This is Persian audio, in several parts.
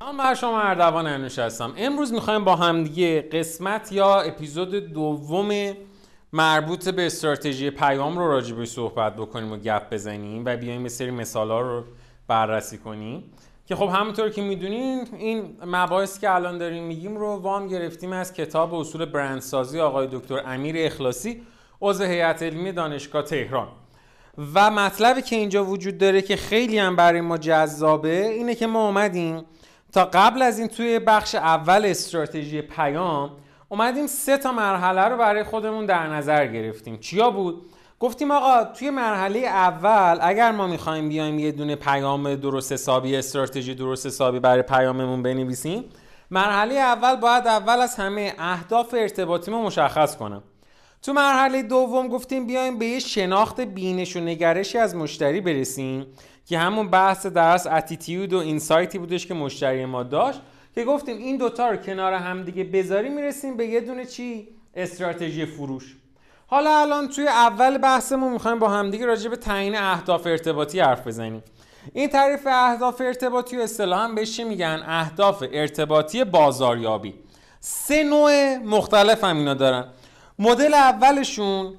من بر شما اردوان انوش هستم. امروز می‌خوایم با همدیگه قسمت یا اپیزود دوم مربوط به استراتژی پیام رو راجع صحبت بکنیم و گپ بزنیم و بیایم به سری مثال ها رو بررسی کنیم. که خب همونطور که می‌دونین این مباحث که الان داریم میگیم رو وام گرفتیم از کتاب اصول برندسازی آقای دکتر امیر اخلاصی عضو هیئت علمی دانشگاه تهران. و مطلبی که اینجا وجود داره که خیلی هم برای ما جذابه اینه که ما اومدیم تا قبل از این توی بخش اول استراتژی پیام اومدیم سه تا مرحله رو برای خودمون در نظر گرفتیم. چیا بود؟ گفتیم آقا توی مرحله اول اگر ما می‌خوایم بیایم یه دونه پیام درست حسابی استراتژی درست حسابی برای پیاممون بنویسیم مرحله اول باید اول از همه اهداف ارتباطیمون مشخص کنم. تو مرحله دوم گفتیم بیایم به یه شناخت بینش و نگرشی از مشتری برسیم که همون بحث درس اتیتیود و اینسایتی بودش که مشتری ما داشت که گفتیم این دوتا رو کنار هم دیگه بذاری می‌رسیم به یه دونه چی؟ استراتژی فروش. حالا الان توی اول بحثمون می‌خوایم با همدیگه راجع به تعیین اهداف ارتباطی حرف بزنیم. این تعریف اهداف ارتباطی و اصطلاحا بهش میگن؟ اهداف ارتباطی بازاریابی. سه نوع مختلف هم اینا دارن. مدل اولشون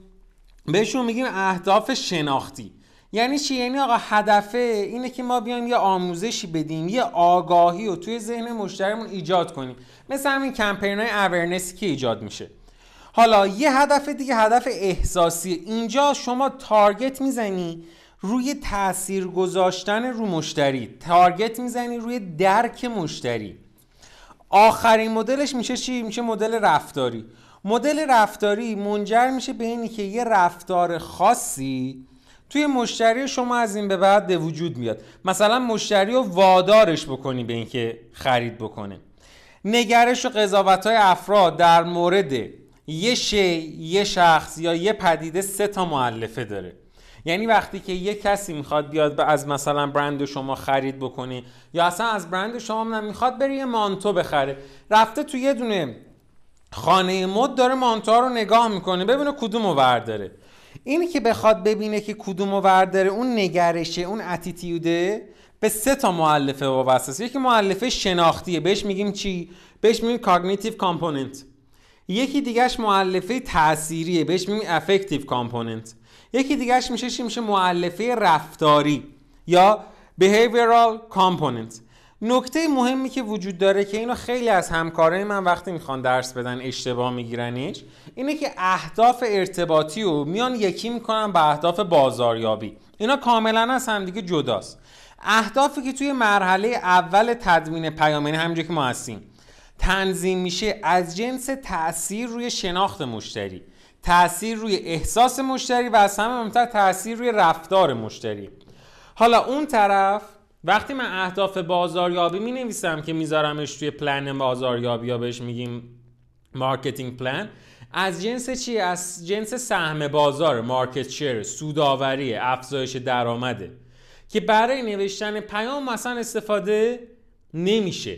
بهشون میگیم اهداف شناختی. یعنی چی؟ یعنی آقا هدفه اینه که ما بیایم یه آموزشی بدیم یه آگاهی رو توی ذهن مشتریمون ایجاد کنیم. مثل همین کمپین های اورنسی که ایجاد میشه. حالا یه هدف دیگه هدف احساسی. اینجا شما تارگت می‌زنی روی تاثیر گذاشتن رو مشتری. تارگت می‌زنی روی درک مشتری. آخرین مدلش میشه چی؟ میشه مدل رفتاری. مدل رفتاری منجر میشه به اینی که یه رفتار خاصی توی مشتری شما از این به بعد به وجود میاد. مثلا مشتری رو وادارش بکنی به اینکه خرید بکنه. نگرش و قضاوت های افراد در مورد یه شی یه شخص یا یه پدیده سه تا معلفه داره. یعنی وقتی که یه کسی می‌خواد بیاد از مثلا برند شما خرید بکنه یا اصلا از برند شما می‌خواد بره یه مانتو بخره. رفته تو یه دونه خانه مد داره مانتو رو نگاه می‌کنه ببینه کدوم رو داره اینی که بخواد ببینه که کدوم رو داره اون نگرشه اون attitude ه به سه تا مؤلفه وابسته یکی مؤلفه شناختیه بهش میگیم چی؟ بهش میگیم cognitive component یکی دیگهش مؤلفه تأثیریه بهش میگیم affective component یکی دیگهش میشه چی؟ میشه مؤلفه رفتاری یا behavioral component. نکته مهمی که وجود داره که اینو خیلی از همکارای من وقتی می‌خوان درس بدن اشتباه میگیرنش اینه که اهداف ارتباطی رو میان یکی می‌کنن به اهداف بازاریابی. اینا کاملا از همدیگه جداست. اهدافی که توی مرحله اول تدوین پیام یعنی همینجا که ما هستیم تنظیم میشه از جنس تاثیر روی شناخت مشتری تاثیر روی احساس مشتری و از همه مهمتر تاثیر روی رفتار مشتری. حالا اون طرف وقتی من اهداف بازاریابی می نویسم که میذارمش توی پلن بازاریابی یا بهش میگیم marketing plan از جنس چی؟ از جنس سهم بازار market share سوداوری افزایش درآمده که برای نوشتن پیام مثلا استفاده نمیشه.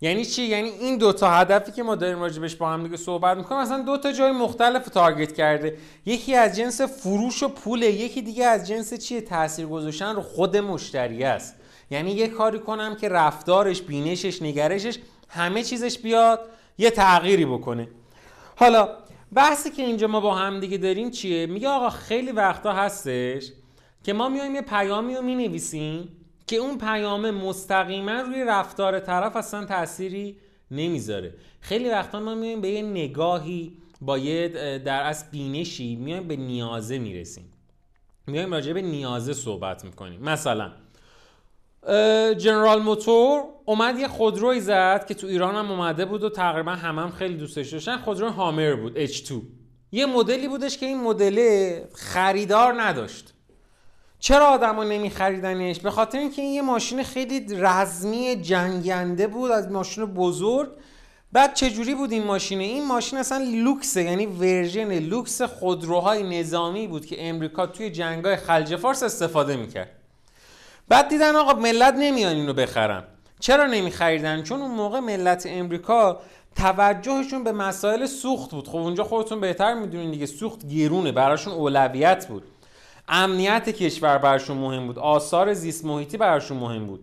یعنی چی؟ یعنی این دو تا هدفی که ما داریم راجبش با هم دیگه صحبت می‌کنیم مثلا دو تا جای مختلف target کرده. یکی از جنس فروش و پوله یکی دیگه از جنس چیه تاثیر گذاشتن رو خود مشتری است. یعنی یه کاری کنم که رفتارش بینشش نگرشش همه چیزش بیاد یه تغییری بکنه. حالا بحثی که اینجا ما با هم دیگه داریم چیه؟ میگه آقا خیلی وقتا هستش که ما میایم یه پیامی رو می‌نویسیم که اون پیام مستقیما روی رفتار طرف اصلا تأثیری نمی‌ذاره. خیلی وقتا ما میایم به یه نگاهی با یه در از بینشی میایم به نیازه می‌رسیم. میایم راجع به نیازه صحبت می‌کنیم. مثلا جنرال موتور اومد یه خودروی زد که تو ایران هم اومده بود و تقریبا همه هم خیلی دوستش داشتن. خودرو هامر بود H2 یه مدلی بودش که این مدل خریدار نداشت. چرا آدما نمیخریدنش؟ به خاطر اینکه این یه ماشین خیلی رزمی جنگنده بود از ماشین بزرگ. بعد چجوری بود این ماشینه؟ این ماشین اصلا لوکسه یعنی ورژن لوکس خودروهای نظامی بود که امریکا توی جنگای خلیج فارس استفاده می‌کرد. بعد دیدن آقا ملت نمیان اینو بخرن. چرا نمیخریدن؟ چون اون موقع ملت امریکا توجهشون به مسائل سوخت بود. خب اونجا خودتون بهتر می‌دونین دیگه سوخت گیرونه براشون اولویت بود. امنیت کشور براشون مهم بود. آثار زیست محیطی براشون مهم بود.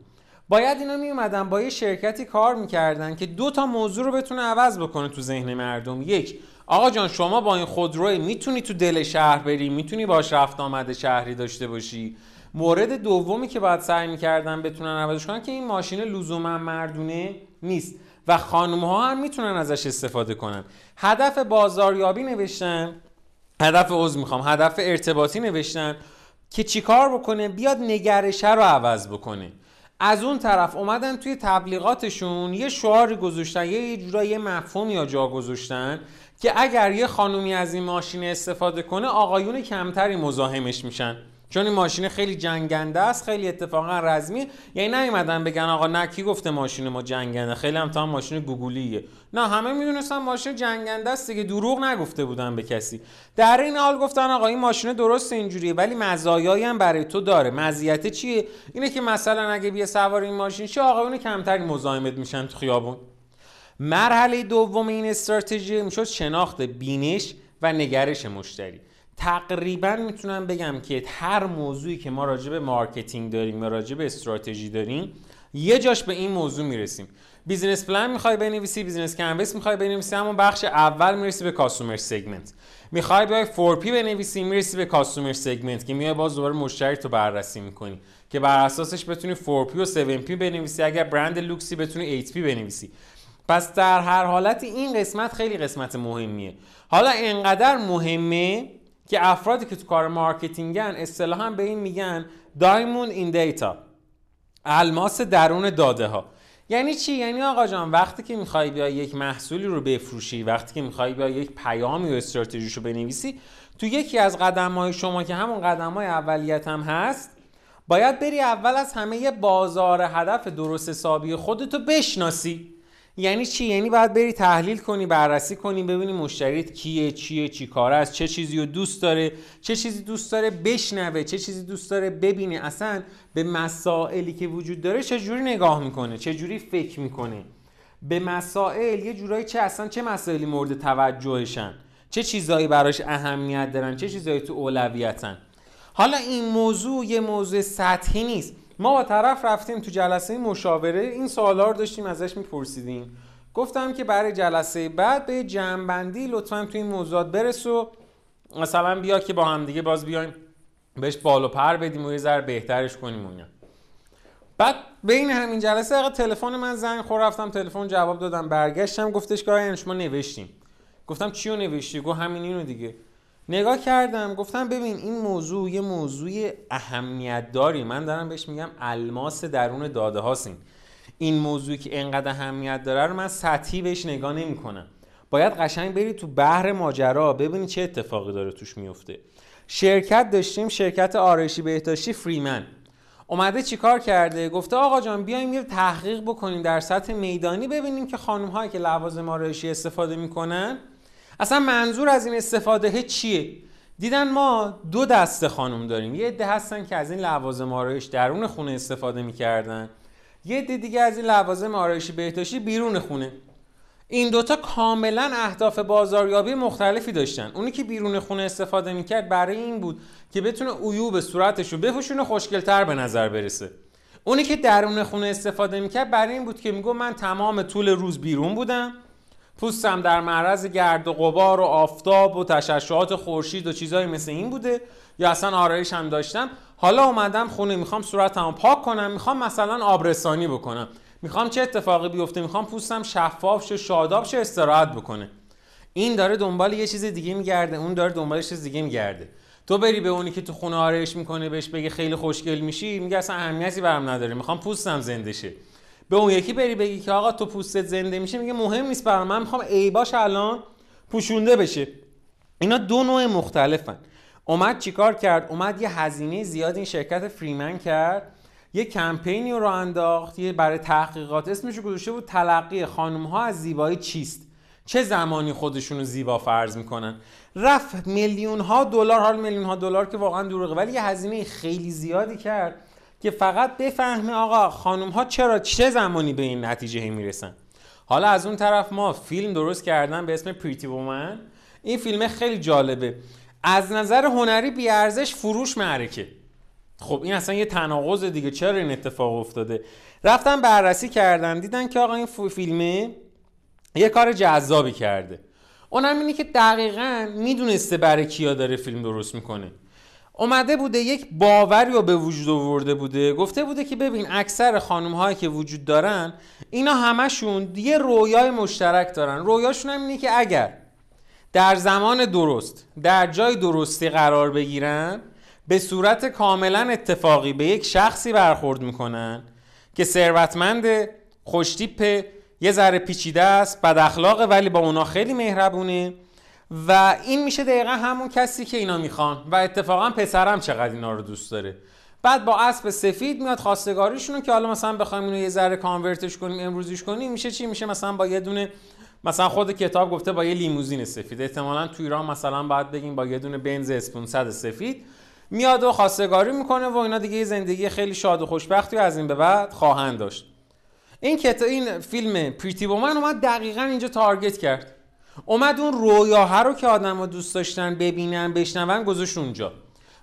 باید اینا می اومدن با یه شرکتی کار می‌کردن که دو تا موضوع رو بتونه عوض بکنه تو ذهن مردم. یک آقا جان شما با این خودروی می‌تونی تو دل شهر بری می‌تونی باش رفت آمده شهری داشته باشی. مورد دومی که باید سعی می‌کردن بتونن عوضش کنن که این ماشین لزوما مردونه نیست و خانم ها هم می‌تونن ازش استفاده کنن. هدف بازاریابی نوشتن. هدف عضو می‌خوام. هدف ارتباطی نوشتن که چیکار بکنه؟ بیاد نگرشه رو عوض بکنه. از اون طرف اومدن توی تبلیغاتشون یه شعاری گذاشتن یه جورایی یه مفهوم یا جا گذاشتن که اگر یه خانومی از این ماشین استفاده کنه آقایون کمتری مزاحمش میشن. چون این ماشین خیلی جنگنده است خیلی اتفاقا رزمی. یعنی نیومدن بگن آقا نه کی گفته ماشین ما جنگنده؟ خیلی هم تا ماشین گوگلیه نه همه می‌دونستن ماشین جنگنده است دیگه. دروغ نگفته بودن به کسی. در این حال گفتن آقا این ماشین درسته اینجوریه ولی مزایایی هم برای تو داره. مزیت چیه؟ اینه که مثلا اگه بیا سوار این ماشین چه آقایون کمتری مزاحمت میشن تو خیابون. مرحله دوم این استراتژی می‌شد شناخت بینش و نگرش مشتری. تقریبا می‌تونم بگم که هر موضوعی که ما راجع به marketing داریم یا راجع به استراتژی داریم یه جاش به این موضوع می‌رسیم. business plan می‌خوای بنویسی business canvas می‌خوای بنویسی همون بخش اول می‌رسی به customer segment می‌خوای بیای four P بنویسی می‌رسی به customer segment که میای باز دوباره مشتری تو بررسی می‌کنی. که بر اساسش بتونی four P و 7 P بنویسی اگر برند لوکسی بتونی 8 P بنویسی. پس در هر حالت این قسمت خیلی قسمت مهمیه. حالا انقدر مهمه که افرادی که تو کار marketing ن اصطلاحا به این میگن diamond in data الماس درون داده ها یعنی چی؟ یعنی آقا جان وقتی که می‌خوای بیا یک محصولی رو بفروشی وقتی که می‌خوای بیا یک پیامی و استراتژیشو بنویسی تو یکی از قدم های شما که همون قدم های اولیت هم هست باید بری اول از همه بازار هدف درست حسابی خودتو بشناسی. یعنی چی؟ یعنی باید بری تحلیل کنی بررسی کنی ببینی مشتریت کیه چیه چی کار است چه چیزی رو دوست داره چه چیزی دوست داره بشنوه چه چیزی دوست داره ببینه. اصلا به مسائلی که وجود داره چه جوری نگاه می‌کنه؟ چه جوری فکر می‌کنه؟ به مسائل یه جورایی چه اصلا چه مسائلی مورد توجهشن؟ چه چیزایی براش اهمیت دارن؟ چه چیزایی تو اولویتن؟ حالا این موضوع یه موضوع سطحی نیست. ما با طرف رفتیم تو جلسه مشاوره این سوالا رو داشتیم ازش میپرسیدیم. گفتم که برای جلسه بعد به جمعبندی لطفا تو این موضوعات برس و مثلا بیا که با هم دیگه باز بیایم بهش بال و پر بدیم و یه ذره بهترش کنیم اون بعد بین همین جلسه تلفن من زنگ خور رفتم تلفن جواب دادم برگشتم گفتش که آیا شما نوشتیم. گفتم چی رو نوشتی؟ گفت همین اینو دیگه. نگاه کردم گفتم ببین این موضوع یه موضوع اهمیت داری. من دارم بهش میگم الماس درون داده هاستین این. موضوعی که انقدر اهمیت داره رو من سطحی بهش نگاه نمی کنم باید قشنگ بری تو بحر ماجرا ببینی چه اتفاقی داره توش میفته شرکت داشتیم شرکت آرایشی بهداشتی فریمن. اومده چیکار کرده؟ گفته آقا جان بیایم یه تحقیق بکنیم در سطح میدانی ببینیم که خانم هایی که لوازم آرایشی استفاده می‌کنن. اصلا منظور از این استفاده چیه؟ دیدن ما دو دسته خانم داریم. یه عده هستن که از این لوازم آرایش درون خونه استفاده می‌کردن. یه عده دیگه از این لوازم آرایشی بهداشتی بیرون خونه. این دوتا کاملا اهداف بازاریابی مختلفی داشتن. اونی که بیرون خونه استفاده می‌کرد برای این بود که بتونه عیوب صورتش رو بپوشونه خوشگلتر به نظر برسه. اونی که درون خونه استفاده می‌کرد برای این بود که میگو من تمام طول روز بیرون بودم. پوستم در معرض گرد و غبار و آفتاب و تشعشعات خورشید و چیزایی مثل این بوده. یا اصلا آرایش هم داشتم. حالا اومدم خونه می‌خوام صورتمو پاک کنم می‌خوام مثلا آبرسانی بکنم. می‌خوام چه اتفاقی بیفته؟ می‌خوام پوستم شفاف شه شاداب شه استراحت بکنه. این داره دنبال یه چیز دیگه میگرده اون داره دنبال چیز دیگه میگرده. تو بری به اونی که تو خونه آرایش می‌کنه بهش بگی خیلی خوشگل میشی میگه اصلا اهمیتی برام نداره. می‌خوام پوستم زنده شه. به اون یکی بری بگی که آقا تو پوستت زنده میشه میگه مهم نیست برام من می‌خوام ایباش الان پوشونده بشه. اینا دو نوع مختلفن. اومد چیکار کرد؟ اومد یه هزینه زیاد این شرکت فریمن کرد. یه کمپینی رو انداخت یه برای تحقیقات. اسمش گذاشته بود تلقی. خانم ها از زیبایی چیست؟ چه زمانی خودشون رو زیبا فرض می‌کنن؟ رفت میلیون ها دلار حال میلیون ها دلار که واقعا دروغه. ولی یه هزینه خیلی زیادی کرد. که فقط بفهمه آقا خانم ها چرا چه زمانی به این نتیجه می‌رسن. حالا از اون طرف ما فیلم درست کردن به اسم پریتی وومن این فیلم خیلی جالبه. از نظر هنری بیارزش فروش معرکه. خب این اصلا یه تناقض دیگه. چرا این اتفاق افتاده؟ رفتن بررسی کردن دیدن که آقا این فیلمه یه کار جذابی کرده. اونم اینه که دقیقا می‌دونسته برای کیا داره فیلم درست می‌کنه. اومده بوده یک باوری رو به وجود آورده بوده. گفته بوده که ببین اکثر خانم هایی که وجود دارن اینا همشون یه رویای مشترک دارن. رویاشون هم اینه که اگر در زمان درست در جای درستی قرار بگیرن به صورت کاملا اتفاقی به یک شخصی برخورد می‌کنن که ثروتمند خوشتیپ یه ذره پیچیده است بد اخلاقه ولی با اونا خیلی مهربونه. و این میشه دقیقا همون کسی که اینا می‌خوان. و اتفاقا پسرم چقدر اینا رو دوست داره. بعد با اسب سفید میاد خواستگاریشون که حالا مثلا بخوایم اینو یه ذره کانورتش کنیم امروزیش کنیم میشه چی؟ میشه مثلا با یه دونه مثلا خود کتاب گفته با یه لیموزین سفید. احتمالا تو ایران مثلا باید بگیم با یه دونه بنز اسپونسد سفید. میاد و خواستگاری می‌کنه و اینا دیگه زندگی خیلی شاد و خوشبختی از این به بعد خواهند داشت. این کتا این فیلم پریتی بومن اومد دقیقا اینجا تارگت کرد. اومد اون رویاه رو که آدم دوست داشتن ببینن بشنون گذاشت اونجا.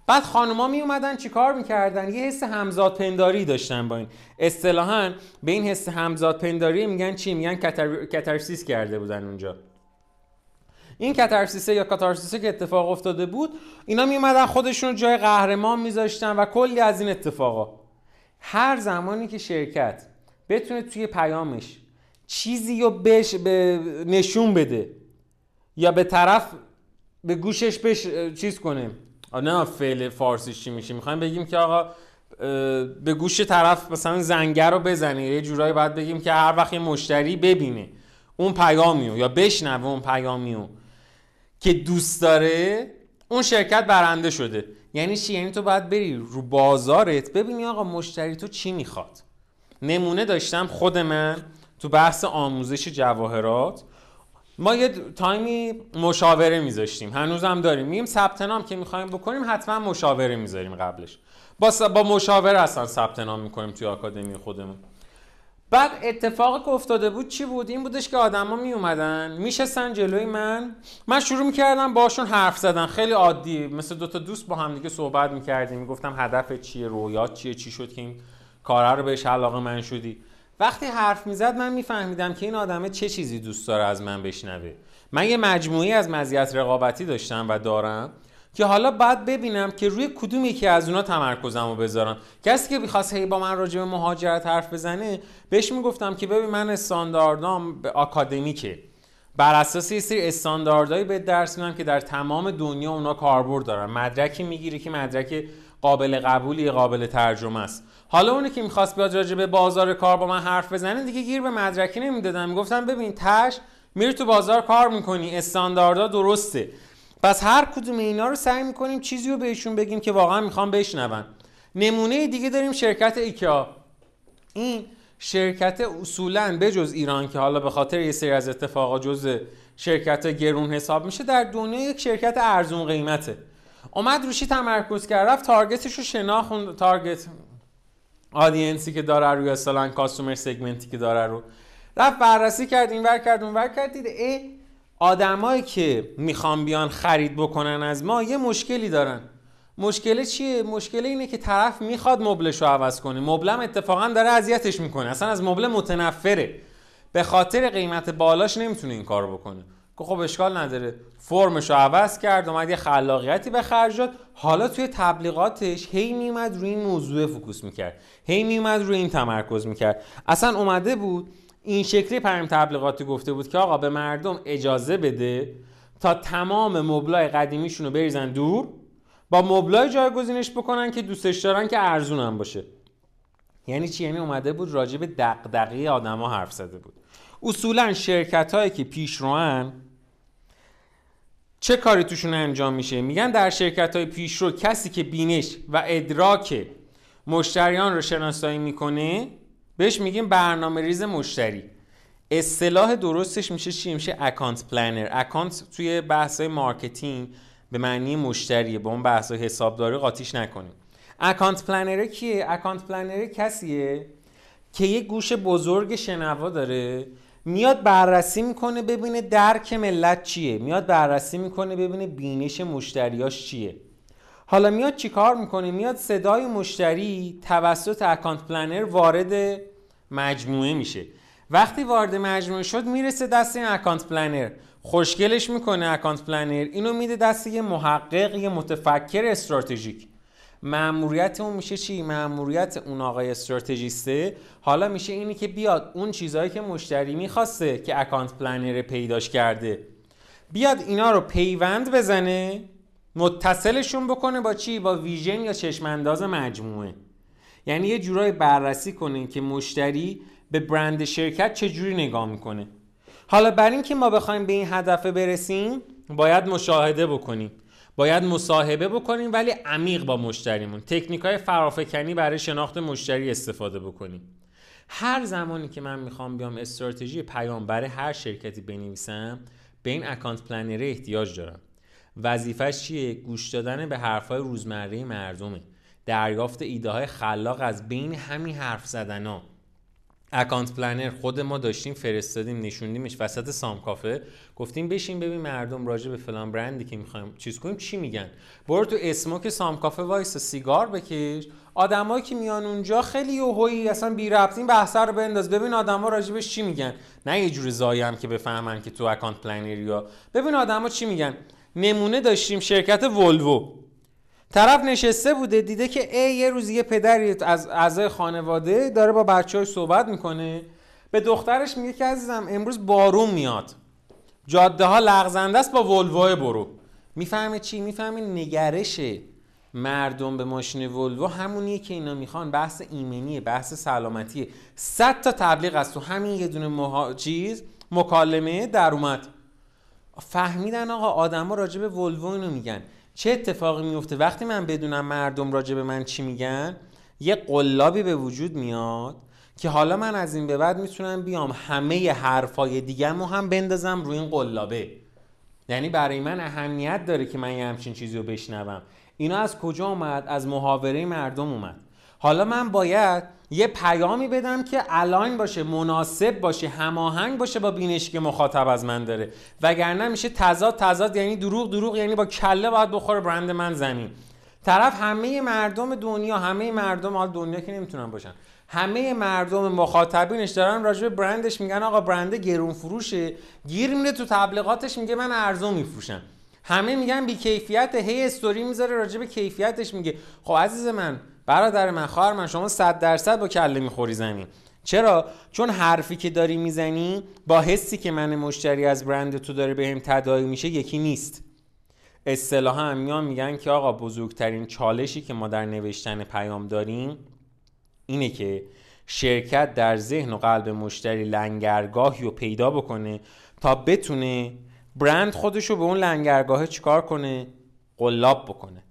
بعد خانوما می اومدن چیکار می‌کردن یه حس همزاد پنداری داشتن با این. اصطلاحا به این حس همزاد پنداری میگن چی؟ میگن کتر... کترسیس کرده بودن اونجا. این کترسیسه یا کاتارسیسه که اتفاق افتاده بود اینا می اومدن خودشون جای قهرمان میذاشتن و کلی از این اتفاقا. هر زمانی که شرکت بتونه توی پیامش چیزی رو بهش به نشون بده یا به طرف به گوشش بش چیز کنه نه فعل فارسی چی میشه؟ می‌خوایم بگیم که آقا به گوش طرف مثلا زنگر رو بزنه یه جورایی باید بگیم که هر وقت مشتری ببینه اون پیامیو یا بشنوه اون پیامیو که دوست داره اون شرکت برنده شده. یعنی چی؟ یعنی تو باید بری رو بازارت ببینی آقا مشتری تو چی می‌خواد. نمونه داشتم خود من تو بحث آموزش جواهرات. ما یه تایمی مشاوره میذاشتیم. هنوزم داریم. میگیم ثبت نام که می‌خوایم بکنیم حتما مشاوره می‌ذاریم قبلش. با, با مشاوره اصلا ثبت نام می‌کنیم توی آکادمی خودمون. بعد اتفاقی که افتاده بود چی بود؟ این بودش که آدما می اومدن میشستن جلوی من. من شروع می‌کردم باشون حرف زدن. خیلی عادی. مثل دوتا دوست با هم دیگه صحبت می‌کردیم. می‌گفتم هدف چیه؟ رویات چیه؟ چی شد که این کارا رو بهش علاقه من شدی؟ وقتی حرف می‌زد من میفهمیدم که این آدمه چه چیزی دوست داره از من بشنوه. من یه مجموعی از مزیت رقابتی داشتم و دارم که حالا باید ببینم که روی کدوم یکی از اونا تمرکزم رو بذارم. کسی که می‌خواست هی با من راجع به مهاجرت حرف بزنه بهش می‌گفتم که ببین من استانداردام به آکادمیکه. بر اساس یه سری استانداردهایی به درس میدم که در تمام دنیا اونا کاربرد دارن. مدرکی می‌گیره که مدرک قابل قبولی قابل ترجمه است. حالا اونی که می‌خواست بیاد راجع به بازار کار با من حرف بزنه دیگه گیر به مدرکی نمی‌دادم. می‌گفتم ببین تش میری تو بازار کار می‌کنی استانداردها درسته. پس هر کدوم اینا رو سعی می‌کنیم چیزی رو بهشون بگیم که واقعا می‌خوام بشنون. نمونه دیگه داریم شرکت ایکیا. این شرکت اصولا بجز ایران که حالا به خاطر یه سری از اتفاقات جز شرکت گرون حساب میشه در دنیا یک شرکت ارزون قیمته. اومد روشی تمرکز کرد رفت تارگتش رو شناخت تارگت آدینسی که داره روی اصلا کاستومر سگمنتی که داره رو. رفت بررسی کرد اینور کرد اونور کرد دید ای آدمایی که می‌خوان بیان خرید بکنن از ما یه مشکلی دارن. مشکل چیه؟ مشکل اینه که طرف می‌خواد مبلش رو عوض کنه. مبلم اتفاقا داره اذیتش می‌کنه. اصلا از مبل متنفره. به خاطر قیمت بالاش نمی‌تونه این کارو بکنه. که خب اشکال نداره. فرمش رو عوض کرد اومد یه خلاقیتی به خرج داد. حالا توی تبلیغاتش هی میومد روی این موضوع فوکوس می‌کرد. هی میومد روی این تمرکز می‌کرد. اصلا اومده بود این شکلی پریم تبلیغاتی گفته بود که آقا به مردم اجازه بده تا تمام مبلای قدیمیشون رو بریزن دور با مبلای جایگزینش بکنن که دوستش دارن که ارزون هم باشه. یعنی چی؟ یعنی اومده بود راجع به دغدغه آدما حرف زده بود. اصولا شرکت هایی که پیشروان چه کاری توشون انجام میشه؟ میگن در شرکت های پیشرو کسی که بینش و ادراک مشتریان رو شناسایی می‌کنه بهش میگیم برنامه ریز مشتری. اصطلاح درستش میشه چی؟ میشه account planner account توی بحث marketing به معنی مشتریه با اون بحث حسابداری قاطیش نکنیم. account planner کیه؟ account planner کسیه که یه گوش بزرگ شنوا داره میاد بررسی می‌کنه ببینه درک ملت چیه. میاد بررسی می‌کنه ببینه بینش مشتریاش چیه. حالا میاد چیکار می‌کنه؟ میاد صدای مشتری توسط account planner وارد مجموعه میشه. وقتی وارد مجموعه شد می‌رسه دست این account planner. خوشگلش می‌کنه account planner. اینو میده دست یه محقق یه متفکر استراتژیک. معموریت اون میشه چی؟ معموریت اون آقای استراتژیسته. حالا میشه اینی که بیاد اون چیزهایی که مشتری می‌خواسته که اکانت پلنر پیداش کرده بیاد اینا رو پیوند بزنه متصلشون بکنه با چی؟ با ویژن یا چشم انداز مجموعه. یعنی یه جورایی بررسی کنه که مشتری به برند شرکت چجوری نگاه می‌کنه. حالا بر اینکه ما بخوایم به این هدف برسیم باید مشاهده بکنیم. باید مصاحبه بکنیم ولی عمیق با مشتریمون. تکنیک های فرافکنی برای شناخت مشتری استفاده بکنیم. هر زمانی که من می‌خوام بیام استراتژی پیام برای هر شرکتی بنویسم به این account planner احتیاج دارم. وظیفش چیه؟ گوش دادن به حرفهای روزمره مردمه. دریافت ایده های خلاق از بین همین حرف زدن ها account planner خود ما داشتیم فرستادیم نشوندیمش وسط سام کافه. گفتیم بشین ببین مردم راجع به فلان برندی که می‌خوایم چیز کنیم چی میگن. برو تو smoke سام کافه وایس سیگار بکش. آدمایی که میان اونجا خیلی یوهویی اصلا بی ربط این بحثا رو بنداز. ببین آدما راجبش چی میگن. نه یه جورایی هم که بفهمن که تو account planner ی یا. ببین آدما چی میگن. نمونه داشتیم شرکت ولوو. طرف نشسته بوده دیده که ای یه روز یه پدری از اعضای خانواده داره با بچه های صحبت می‌کنه. به دخترش میگه که عزیزم امروز بارون میاد. جاده ها لغزنده است با ولوو برو. می‌فهمه چی؟ می‌فهمه نگرش مردم به ماشین ولوو همونیه که اینا می‌خوان. بحث ایمنیه بحث سلامتیه. صد تا تبلیغ است تو همین یه دونه مها... چیز مکالمه در اومد. فهمیدن آقا آدما راجع به اینو میگن. چه اتفاقی میفته وقتی من بدونم مردم راجع به من چی میگن یه قلابی به وجود میاد که حالا من از این به بعد می‌تونم بیام همه حرفای دیگه هم بندازم روی این قلابه. یعنی برای من اهمیت داره که من یه همچین چیزی رو بشنوم. اینا از کجا اومد؟ از محاوره مردم اومد. حالا من باید یه پیامی بدم که الاین باشه مناسب باشه هماهنگ باشه با بینشی که مخاطب از من داره. وگرنه میشه تضاد تضاد یعنی دروغ دروغ یعنی با کله باید بخوره برند من زمین. طرف همه مردم دنیا همه مردم حال دنیا که نمی‌تونن باشن همه مردم مخاطبینش دارن راجع به برندش میگن آقا برند گرون فروشه گیر میره تو تبلیغاتش میگه من ارزون میفروشم. همه میگن بی کیفیت هی استوری می‌ذاره راجع به کیفیتش میگه. خب عزیز من برادر من خواهر من شما 100 درصد با کله می‌خوری زمین. چرا؟ چون حرفی که داری می‌زنی با حسی که من مشتری از برند تو داره بهم تداعی میشه یکی نیست. اصطلاحا هم میان میگن که آقا بزرگترین چالشی که ما در نوشتن پیام داریم اینه که شرکت در ذهن و قلب مشتری لنگرگاهی رو پیدا بکنه تا بتونه برند خودش رو به اون لنگرگاه چیکار کنه؟ قلاب بکنه.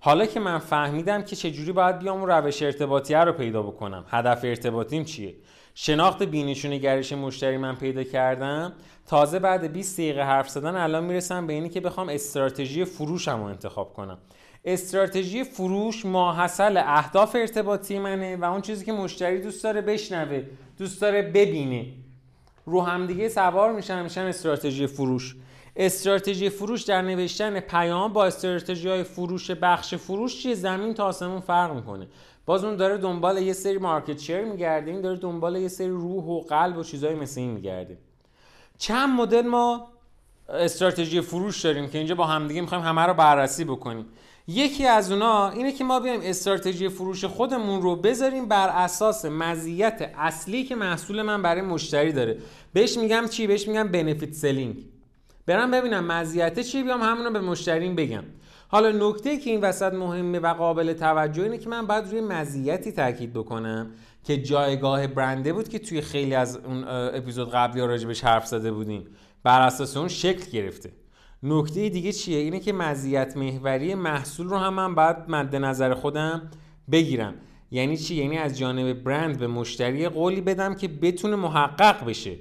حالا که من فهمیدم که چجوری باید بیام اون روش ارتباطی رو پیدا بکنم. هدف ارتباطیم چیه؟ شناخت بینشون نگرش مشتری من پیدا کردم. تازه بعد 20 دقیقه حرف زدن الان می‌رسم به اینی که بخوام استراتژی فروشم رو انتخاب کنم. استراتژی فروش ماحصل اهداف ارتباطی منه و اون چیزی که مشتری دوست داره بشنوه دوست داره ببینه. رو همدیگه سوار میشن میشن استراتژی فروش. استراتژی فروش در نوشتن پیام با استراتژی های فروش بخش فروش چیه؟ زمین تا آسمون فرق می‌کنه. باز اون داره دنبال یه سری مارکت شیر میگرده این داره دنبال یه سری روح و قلب و چیزای مثل این میگرده. چند مدل ما استراتژی فروش داریم که اینجا با همدیگه می‌خوایم همه رو بررسی بکنیم. یکی از اونا اینه که ما بیایم استراتژی فروش خودمون رو بذاریم بر اساس مزیت اصلی که محصول من برای مشتری داره. بهش میگم چی؟ بهش میگم benefit selling برم ببینم مزیت چی بیام همونو به مشتریم بگم. حالا نکته که این وسط مهمه و قابل توجه اینه که من باید روی مزیتی تاکید بکنم که جایگاه برنده بود که توی خیلی از اون اپیزود قبلی راجبش حرف زده بودیم. بر اساس اون شکل گرفته. نکته دیگه چیه؟ اینه که مزیت محوری محصول رو هم من باید مد نظر خودم بگیرم. یعنی چی؟ یعنی از جانب برند به مشتری قولی بدم که بتونه محقق بشه.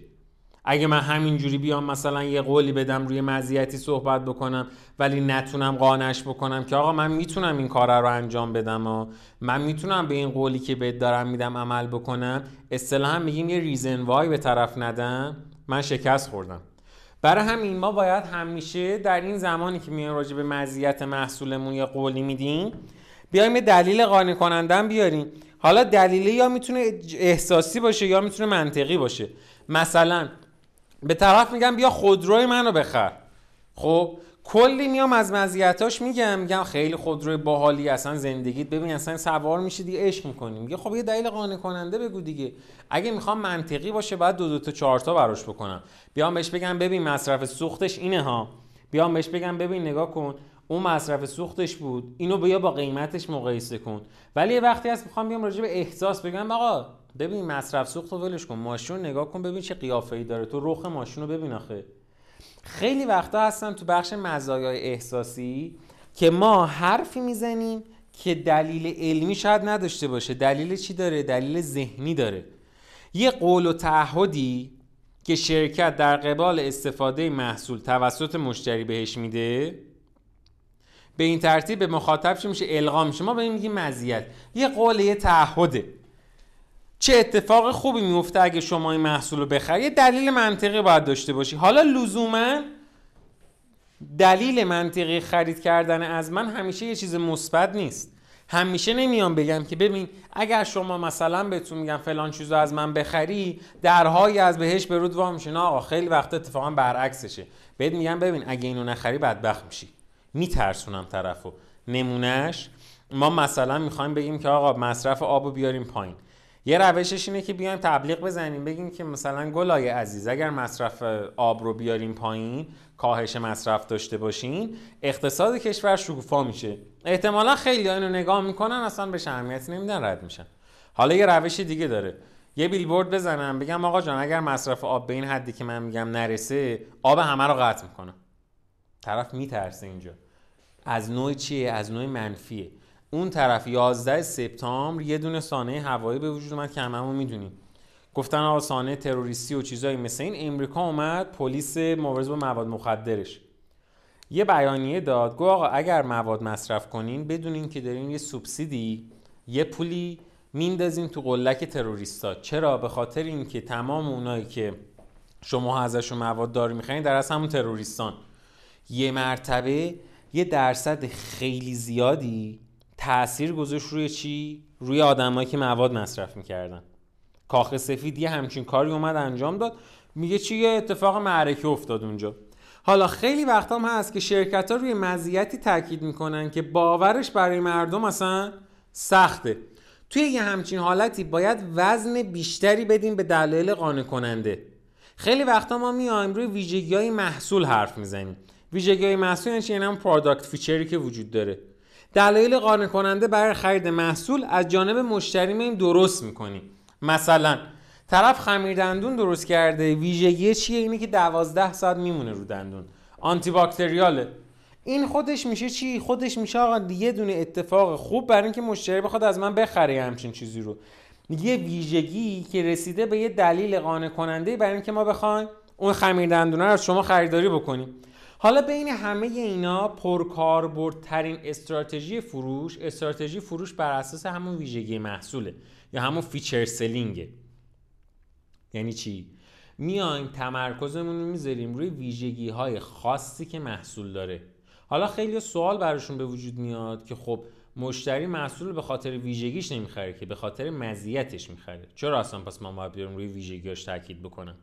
اگه من همینجوری بیام مثلا یه قولی بدم روی مزیتی صحبت بکنم ولی نتونم قانش بکنم که آقا من می‌تونم این کار رو انجام بدم و من می‌تونم به این قولی که بهت دارم میدم عمل بکنم. اصطلاحا میگیم یه ریزن وای به طرف ندم. من شکست خوردم. برای همین ما باید همیشه در این زمانی که میایم راجع به مزیت محصولمون یا قولی میدیم بیایم دلیل قانع کننده بیاریم. حالا دلیلی یا می‌تونه احساسی باشه یا می‌تونه منطقی باشه. مثلا به طرف میگم بیا خودروی منو بخر. خب کلی میام از مزیتاش میگم میگم خیلی خودروی باحالی اصلا زندگیت ببین اصلا سوار میشه دیگه عشق می‌کنیم میگه خب یه دلیل قانع کننده بگو دیگه. اگه می‌خوام منطقی باشه بعد دو دو تا چهار تا براش بکنم. بیام بهش بگم ببین مصرف سوختش اینه ها. بیام بهش بگم ببین نگاه کن اون مصرف سوختش بود. اینو بیا با قیمتش مقایسه کن. ولی یه وقتی هست می‌خوام بیام راجع به احساس بگم آقا ببین مصرف سوخت رو ولش کن. ماشین نگاه کن ببین چه قیافه‌ای داره. تو رخ ماشین رو ببین آخه. خیلی وقتا هستن تو بخش مزایای احساسی که ما حرفی می‌زنیم که دلیل علمی شاید نداشته باشه. دلیل چی داره؟ دلیل ذهنی داره. یه قول و تعهدی که شرکت در قبال استفاده محصول توسط مشتری بهش میده به این ترتیب به مخاطب چی میشه؟ القا میشه. ما به این میگیم مزیت. یه قول یه تعهده. چه اتفاق خوبی میفته اگه شما این محصول رو بخری؟ یه دلیل منطقی باید داشته باشی. حالا لزوما دلیل منطقی خرید کردن از من همیشه یه چیز مثبت نیست. همیشه نمیام بگم که ببین اگر شما مثلا بهتون میگم فلان چیزو از من بخری درهایی از بهش به رود وا میشه. نه آقا خیلی وقت اتفاقا برعکسشه. بهت میگم ببین اگه اینو نخری بدبخت میشی. میترسونم طرفو. نمونهش ما مثلا می‌خوایم بگیم که آقا مصرف آب بیاریم پایین. یه روشش اینه که بیایم تبلیغ بزنیم بگیم که مثلا گلای عزیز اگر مصرف آب رو بیاریم پایین کاهش مصرف داشته باشین اقتصاد کشور شکوفا میشه. احتمالا خیلی اینو نگاه می‌کنن اصلا به اهمیتی نمیدن رد میشن. حالا یه روش دیگه داره. یه بیلبورد بزنم بگم آقا جان اگر مصرف آب به این حدی که من میگم نرسه آب همه رو قطع می‌کنه. طرف میترسه اینجا. از نوع چیه؟ از نوع منفیه. اون طرف 11 سپتامبر یه دونه سانه هوایی به وجود اومد که هممون می‌دونیم. گفتن آقا سانه تروریستی و چیزایی مثل این. امریکا اومد پلیس مبارزه با مواد مخدرش. یه بیانیه داد گفت آقا اگر مواد مصرف کنین بدونین که دارین یه سوبسیدی یه پولی میندازین تو قلک تروریستا. چرا؟ به خاطر اینکه تمام اونایی که شما ازشون مواد داری می‌خواین در از همون تروریستان. یه مرتبه یه درصد خیلی زیادی تاثیر گذاشت روی چی؟ روی آدمایی که مواد مصرف می‌کردن. کاخ سفید یه همچین کاری اومد انجام داد. میگه چی؟ یه اتفاق معرکه افتاد اونجا. حالا خیلی وقت هم هست که شرکت ها روی مزیتی تاکید می‌کنن که باورش برای مردم اصلا سخته. توی یه همچین حالتی باید وزن بیشتری بدیم به دلایل قانع کننده خیلی وقتا ما میایم روی ویژگی های محصول حرف می‌زنیم. ویژگی های محصول یعنی همون product feature ی که وجود داره. دلایل قانع کننده برای خرید محصول از جانب مشتری میایم درست می‌کنیم مثلا طرف خمیر دندون درست کرده ویژگی چیه؟ اینه که دوازده ساعت میمونه رو دندون. آنتی باکتریاله این خودش میشه چی؟ خودش میشه آقا یه دونه اتفاق خوب برای اینکه مشتری بخواد از من بخره همچین چیزی رو. یه ویژگی که رسیده به یه دلیل قانع کننده برای اینکه ما بخوایم اون خمیر دندونه رو از شما خریداری بکنیم. حالا بین همه اینا پرکاربردترین استراتژی فروش استراتژی فروش بر اساس همون ویژگی محصوله یا همون feature selling ه. یعنی چی؟ میایم تمرکزمون رو می‌ذاریم روی ویژگی های خاصی که محصول داره. حالا خیلی سوال براشون به وجود میاد که خب مشتری محصول به خاطر ویژگیش نمی‌خره که به خاطر مزیتش می‌خره. چرا اصلا پس ما باید روی ویژگیاش تاکید بکنم؟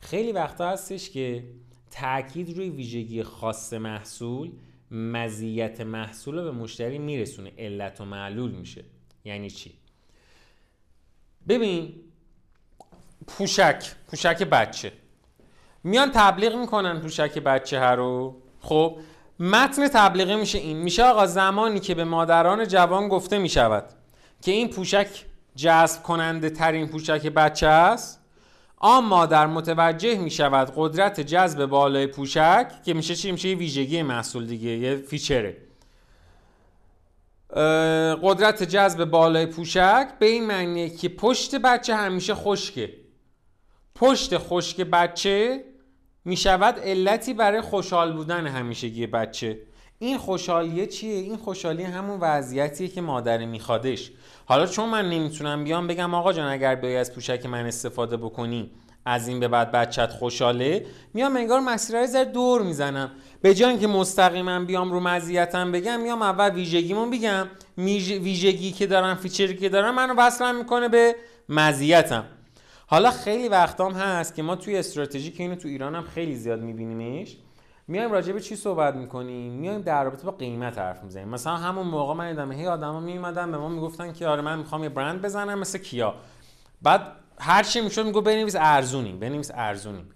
خیلی وقتا هستش که تاکید روی ویژگی خاص محصول مزیت محصول رو به مشتری میرسونه. علت و معلول میشه. یعنی چی؟ ببین پوشک پوشک بچه. میان تبلیغ می‌کنن پوشک بچه ها رو. خب متن تبلیغی میشه این. میشه آقا زمانی که به مادران جوان گفته می‌شود که این پوشک جذب کننده ترین پوشک بچه است آن مادر متوجه می شود قدرت جذب بالای پوشک که میشه چی؟ میشه یه ویژگی محصول دیگه یه فیچره. قدرت جذب بالای پوشک به این معنیه که پشت بچه همیشه خشکه. پشت خشک بچه می شود علتی برای خوشحال بودن همیشگی بچه. این خوشحالیه چیه؟ این خوشحالی همون وضعیتیه که مادر میخوادش. حالا چون من نمی‌تونم بیام بگم آقا جان اگر بیای از پوشک من استفاده بکنی از این به بعد بچت خوشحاله؟ میام انگار مسیرهای زر دور می‌زنم. به جای اینکه مستقیما بیام رو مزیتم بگم میام اول ویژگیمون بگم. ویژگی که دارم فیچری که دارم منو وصل می‌کنه به مزیتم. حالا خیلی وقتام هست که ما توی استراتژی که اینو تو ایران هم خیلی زیاد میبینیمش میایم راجع به چی صحبت می‌کنیم؟ میایم در رابطه با قیمت حرف می‌زنیم. مثلا همون موقع من دیدم هی آدما میومدن به ما می‌گفتن که آره من می‌خوام یه برند بزنم مثل کیا. بعد هر چی می‌شد میگو بنویس ارزونیم بنویس ارزونیم.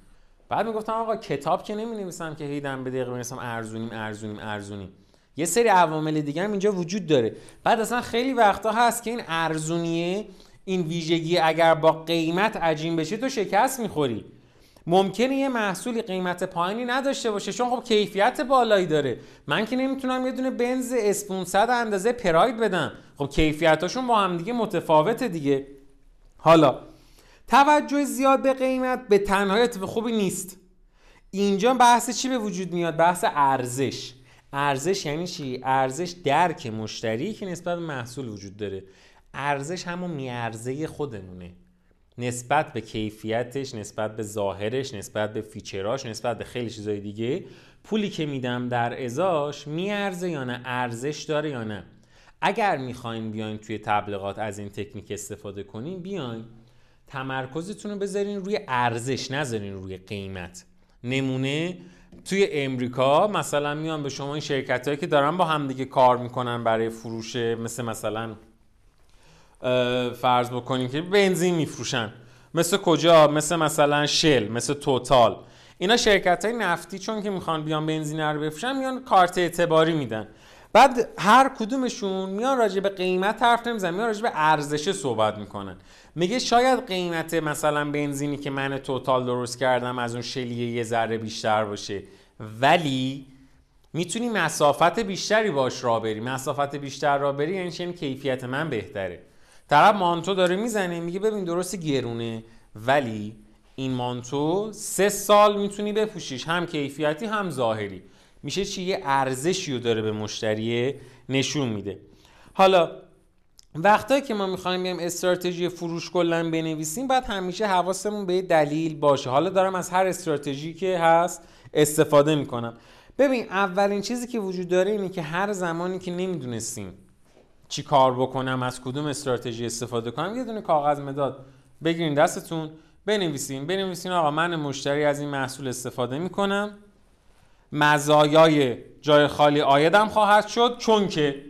بعد می‌گفتم آقا کتاب که نمی نویسم که هی دم به دقیقه بنویسم ارزونیم ارزونیم ارزونیم. یه سری عوامل دیگه هم اینجا وجود داره. بعد اصلا خیلی وقتا هست که این ارزونیه این ویژگی اگر با قیمت عجین بشه تو شکست می‌خوری. ممکنه یه محصولی قیمت پایینی نداشته باشه چون خب کیفیت بالایی داره. من که نمی‌تونم یه دونه بنز اسپونصد اندازه پراید بدم. خب کیفیتاشون با هم دیگه متفاوته دیگه. حالا توجه زیاد به قیمت به تنهایی اتفاق خوبی نیست. اینجا بحث چی به وجود میاد؟ بحث ارزش. ارزش یعنی چی؟ ارزش درک مشتری که نسبت به محصول وجود داره. ارزش همون میارزه خودمونه. نسبت به کیفیتش نسبت به ظاهرش نسبت به فیچراش نسبت به خیلی چیزای دیگه پولی که میدم در ازاش میارزه یا نه؟ ارزش داره یا نه؟ اگر می‌خواین بیاین توی تبلیغات از این تکنیک استفاده کنین بیاین تمرکزتون رو بذارین روی ارزش نذارین روی قیمت. نمونه توی امریکا مثلا میان به شما این شرکت هایی که دارن با همدیگه کار می‌کنن برای فروش مثل مثلا فرض بکنیم که بنزین میفروشن. مثل کجا؟ مثل مثلا شل مثل توتال. اینا شرکت های نفتی چون که می‌خوان بیان بنزین رو بفروشن میان کارت اعتباری میدن. بعد هر کدومشون میان راجع به قیمت حرف نمیزن میان راجع به ارزش صحبت می‌کنن. میگه شاید قیمت مثلا بنزینی که من توتال درست کردم از اون شلیه یه ذره بیشتر باشه. ولی می‌تونی مسافت بیشتری باش را بری. مسافت بیشتر را بری یعنی کیفیت من بهتره. طرف مانتو داره می‌زنه میگه ببین درست گرونه ولی این مانتو سه سال می‌تونی بپوشیش هم کیفیتی هم ظاهری. میشه چی؟ یه ارزشی رو داره به مشتری نشون میده. حالا وقتایی که ما می‌خوایم بیایم استراتژی فروش کلا بنویسیم بعد همیشه حواسمون به دلیل باشه. حالا دارم از هر استراتژی که هست استفاده می‌کنم. ببین اولین چیزی که وجود داره اینه که هر زمانی که نمی‌دونستیم چی کار بکنم از کدوم استراتژی استفاده کنم؟ یه دونه کاغذ مداد بگیرین دستتون بنویسین. بنویسین آقا من مشتری از این محصول استفاده می‌کنم. مزایای جای خالی آیدم خواهد شد چون که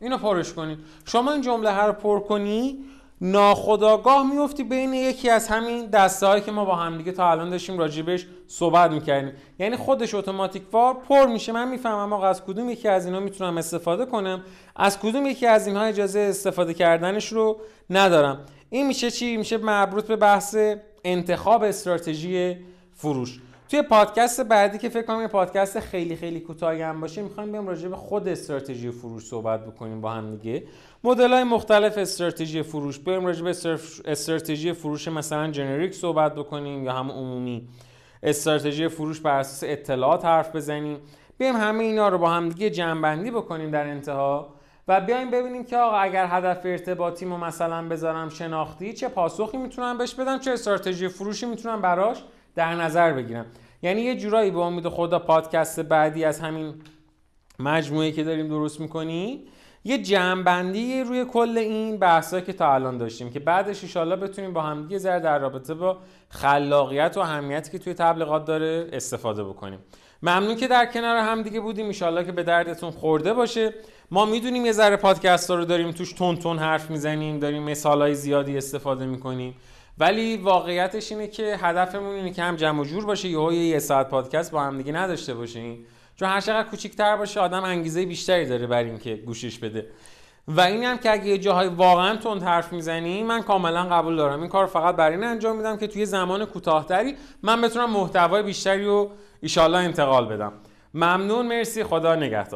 اینو پرش کنید شما این جمله هر پر کنی ناخداگاه میفتی بین یکی از همین دسته که ما با هم دیگه تا الان داشتیم راجبش صحبت می‌کردیم. یعنی خودش اتوماتیک وار پر میشه. من می‌فهمم آقا از کدوم یکی از اینا می‌تونم استفاده کنم. از کدوم یکی از اینها اجازه استفاده کردنش رو ندارم. این میشه چی؟ میشه مربوط به بحث انتخاب استراتژی فروش. توی پادکست بعدی که فکر کنم یه پادکست خیلی خیلی کوتاهی هم باشه می‌خوایم بیام راجع به خود استراتژی فروش صحبت بکنیم با هم دیگه. مدل های مختلف استراتژی فروش. بیام راجع به استراتژی فروش مثلا جنریک صحبت بکنیم یا هم عمومی استراتژی فروش بر اساس اطلاعات حرف بزنیم. بیایم همه اینا رو با هم دیگه جمع بکنیم در انتها و بیایم ببینیم که آقا اگر هدف ارتباطیمو مثلا بذارم شناختی چه پاسخی می‌تونم بهش بدم چه استراتژی فروشی می‌تونم براش در نظر بگیرم. یعنی یه جورایی به امید خدا پادکست بعدی از همین مجموعه که داریم درست می‌کنی یه جمعبندی روی کل این بحثایی که تا الان داشتیم که بعدش ایشالله بتونیم با هم یه ذره در رابطه با خلاقیت و اهمیتی که توی تبلیغات داره استفاده بکنیم. ممنون که در کنار هم دیگه بودیم. ایشالله که به دردتون خورده باشه. ما می‌دونیم یه ذره پادکست ها رو داریم توش تون تون حرف می‌زنیم داریم مثال زیادی استفاده می‌کنیم. ولی واقعیتش اینه که هدفمون اینه که هم جمع و جور باشه. یه یه ساعت پادکست با هم دیگه نداشته باشیم. چون هر چقدر کوچیک‌تر باشه آدم انگیزه بیشتری داره برای اینکه گوشش بده. و این هم که اگه یه جاهای واقعا تند حرف می‌زنی من کاملا قبول دارم. این کار فقط برای این انجام میدم که توی زمان کوتاهتری من بتونم محتوای بیشتری رو ایشالله انتقال بدم. ممنون مرسی خدا نگهدار.